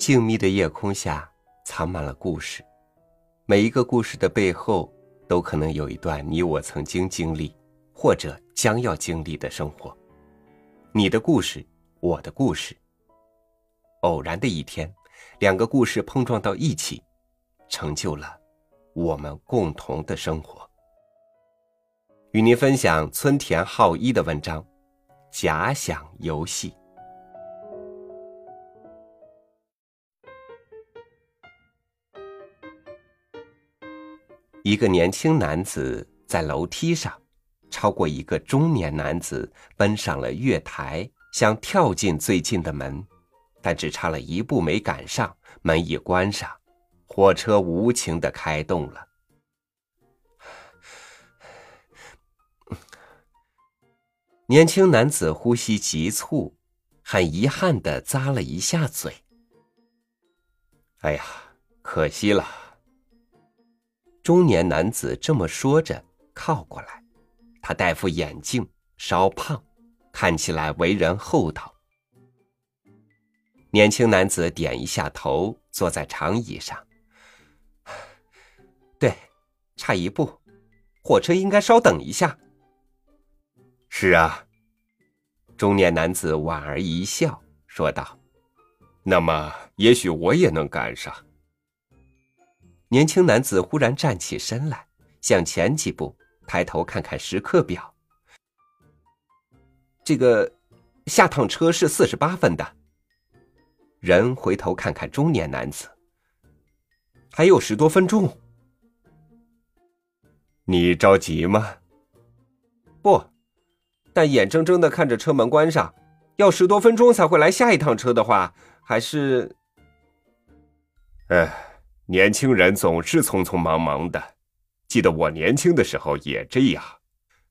静谧的夜空下藏满了故事，每一个故事的背后都可能有一段你我曾经经历，或者将要经历的生活。你的故事，我的故事。偶然的一天，两个故事碰撞到一起，成就了我们共同的生活。与您分享村田浩一的文章《假想游戏》。一个年轻男子在楼梯上，超过一个中年男子，奔上了月台，想跳进最近的门，但只差了一步没赶上，门一关上，火车无情的开动了。年轻男子呼吸急促，很遗憾的咂了一下嘴。哎呀，可惜了。中年男子这么说着，靠过来。他戴副眼镜，稍胖，看起来为人厚道。年轻男子点一下头，坐在长椅上。对，差一步，火车应该稍等一下。是啊，中年男子莞尔一笑，说道：“那么，也许我也能赶上。”年轻男子忽然站起身来，向前几步，抬头看看时刻表。这个下趟车是四十八分的。人回头看看中年男子，还有十多分钟。你着急吗？不，但眼睁睁的看着车门关上，要十多分钟才会来下一趟车的话，还是……哎。年轻人总是匆匆忙忙的，记得我年轻的时候也这样。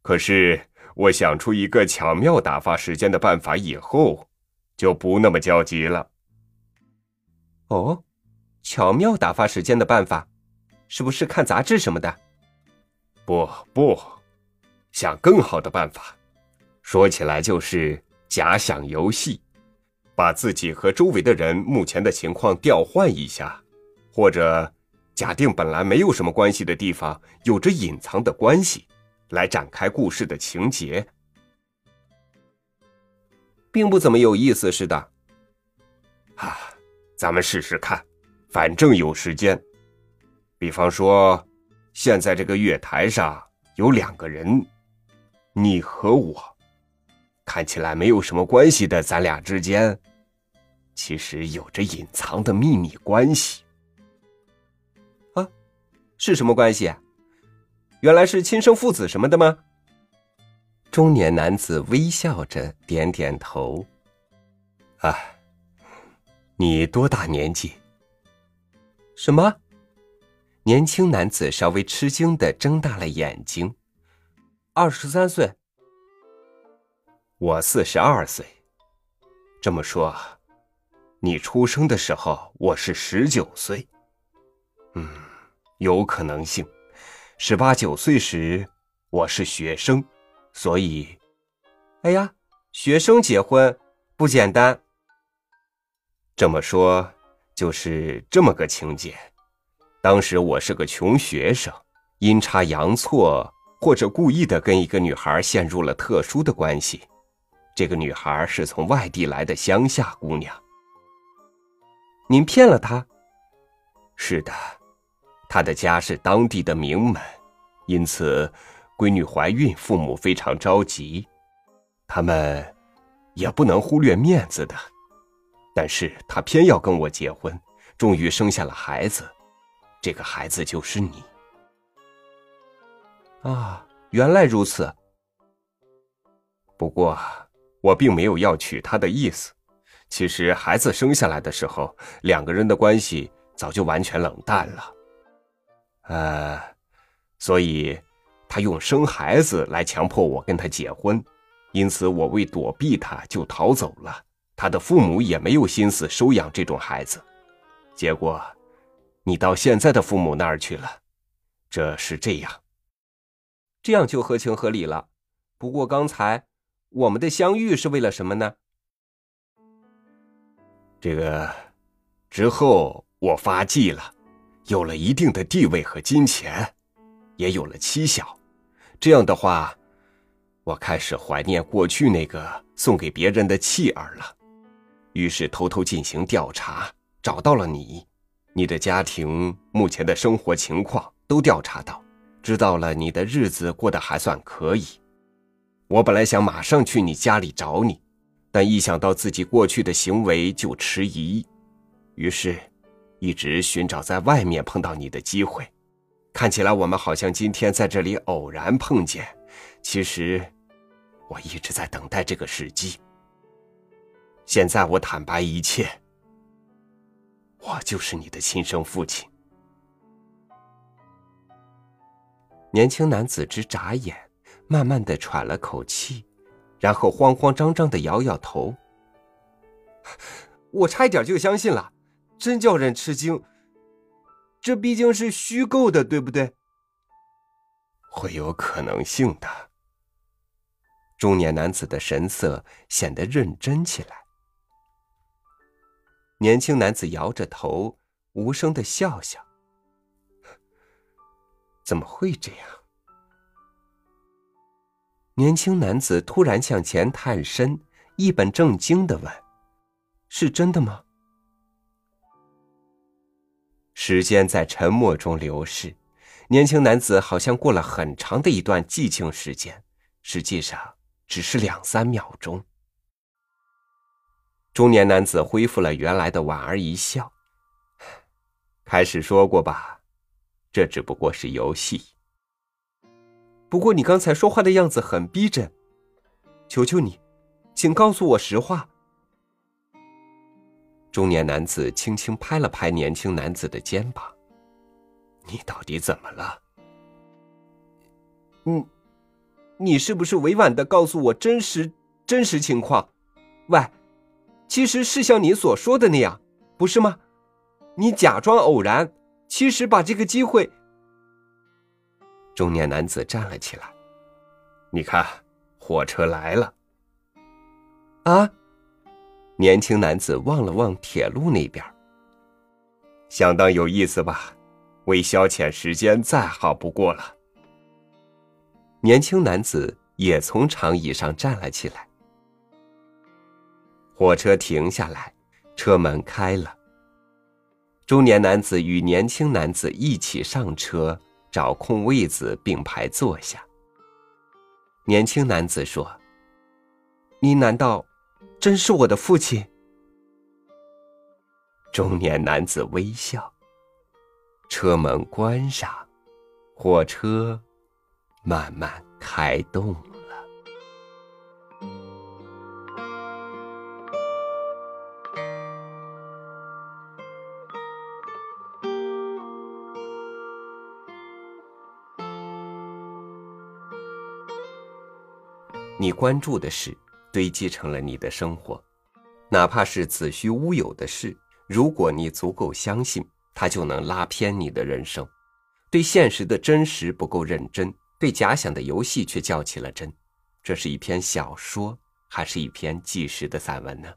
可是我想出一个巧妙打发时间的办法以后，就不那么焦急了。哦，巧妙打发时间的办法，是不是看杂志什么的？不不，想更好的办法，说起来就是假想游戏，把自己和周围的人目前的情况调换一下。或者，假定本来没有什么关系的地方有着隐藏的关系，来展开故事的情节，并不怎么有意思似的。啊，咱们试试看，反正有时间。比方说，现在这个月台上有两个人，你和我，看起来没有什么关系的，咱俩之间，其实有着隐藏的秘密关系。是什么关系？原来是亲生父子什么的吗？中年男子微笑着点点头。啊，你多大年纪？什么？年轻男子稍微吃惊的睁大了眼睛。二十三岁。我四十二岁。这么说，你出生的时候我是十九岁。嗯。有可能性，十八九岁时我是学生，所以，哎呀，学生结婚不简单。这么说就是这么个情节。当时我是个穷学生，阴差阳错或者故意的跟一个女孩陷入了特殊的关系。这个女孩是从外地来的乡下姑娘。您骗了她？是的。他的家是当地的名门，因此，闺女怀孕，父母非常着急。他们也不能忽略面子的，但是他偏要跟我结婚，终于生下了孩子，这个孩子就是你。啊，原来如此。不过，我并没有要娶她的意思。其实，孩子生下来的时候，两个人的关系早就完全冷淡了。呃，所以，他用生孩子来强迫我跟他结婚，因此我为躲避他就逃走了。他的父母也没有心思收养这种孩子，结果，你到现在的父母那儿去了，这是这样，这样就合情合理了。不过刚才我们的相遇是为了什么呢？这个。之后我发迹了，有了一定的地位和金钱，也有了妻小。这样的话，我开始怀念过去那个送给别人的弃儿了。于是偷偷进行调查，找到了你，你的家庭目前的生活情况都调查到，知道了你的日子过得还算可以。我本来想马上去你家里找你，但一想到自己过去的行为就迟疑，于是，一直寻找在外面碰到你的机会。看起来我们好像今天在这里偶然碰见，其实我一直在等待这个时机。现在我坦白一切，我就是你的亲生父亲。年轻男子直眨眼，慢慢的喘了口气，然后慌慌张张的摇摇头。我差一点就相信了，真叫人吃惊。这毕竟是虚构的，对不对？会有可能性的。中年男子的神色显得认真起来。年轻男子摇着头，无声的笑笑。怎么会这样？年轻男子突然向前探身，一本正经的问：“是真的吗？”时间在沉默中流逝，年轻男子好像过了很长的一段寂静时间，实际上只是两三秒钟。中年男子恢复了原来的莞尔一笑，开始说过吧，这只不过是游戏。不过你刚才说话的样子很逼真，求求你，请告诉我实话。中年男子轻轻拍了拍年轻男子的肩膀：“你到底怎么了？嗯，你是不是委婉的告诉我真实真实情况？喂，其实是像你所说的那样，不是吗？你假装偶然，其实把这个机会……”中年男子站了起来：“你看，火车来了。”啊！年轻男子望了望铁路那边，相当有意思吧？为消遣时间，再好不过了。年轻男子也从长椅上站了起来。火车停下来，车门开了。中年男子与年轻男子一起上车，找空位子并排坐下。年轻男子说：“你难道？”真是我的父亲。中年男子微笑。车门关上，火车慢慢开动了。你关注的是。堆积成了你的生活，哪怕是子虚乌有的事，如果你足够相信，它就能拉偏你的人生。对现实的真实不够认真，对假想的游戏却较起了真。这是一篇小说，还是一篇纪实的散文呢？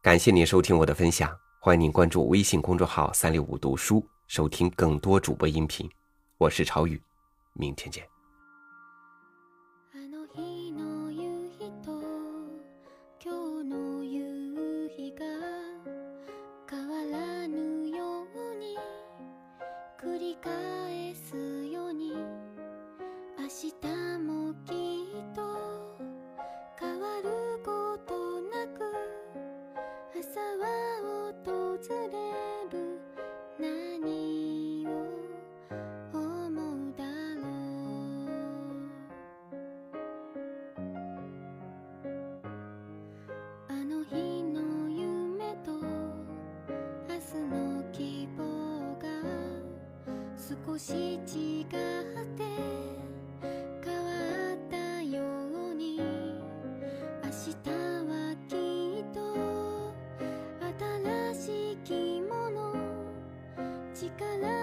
感谢您收听我的分享，欢迎您关注微信公众号“三六五读书”，收听更多主播音频。我是朝雨，明天见。少し違って変わったように明日はきっと新しい着物力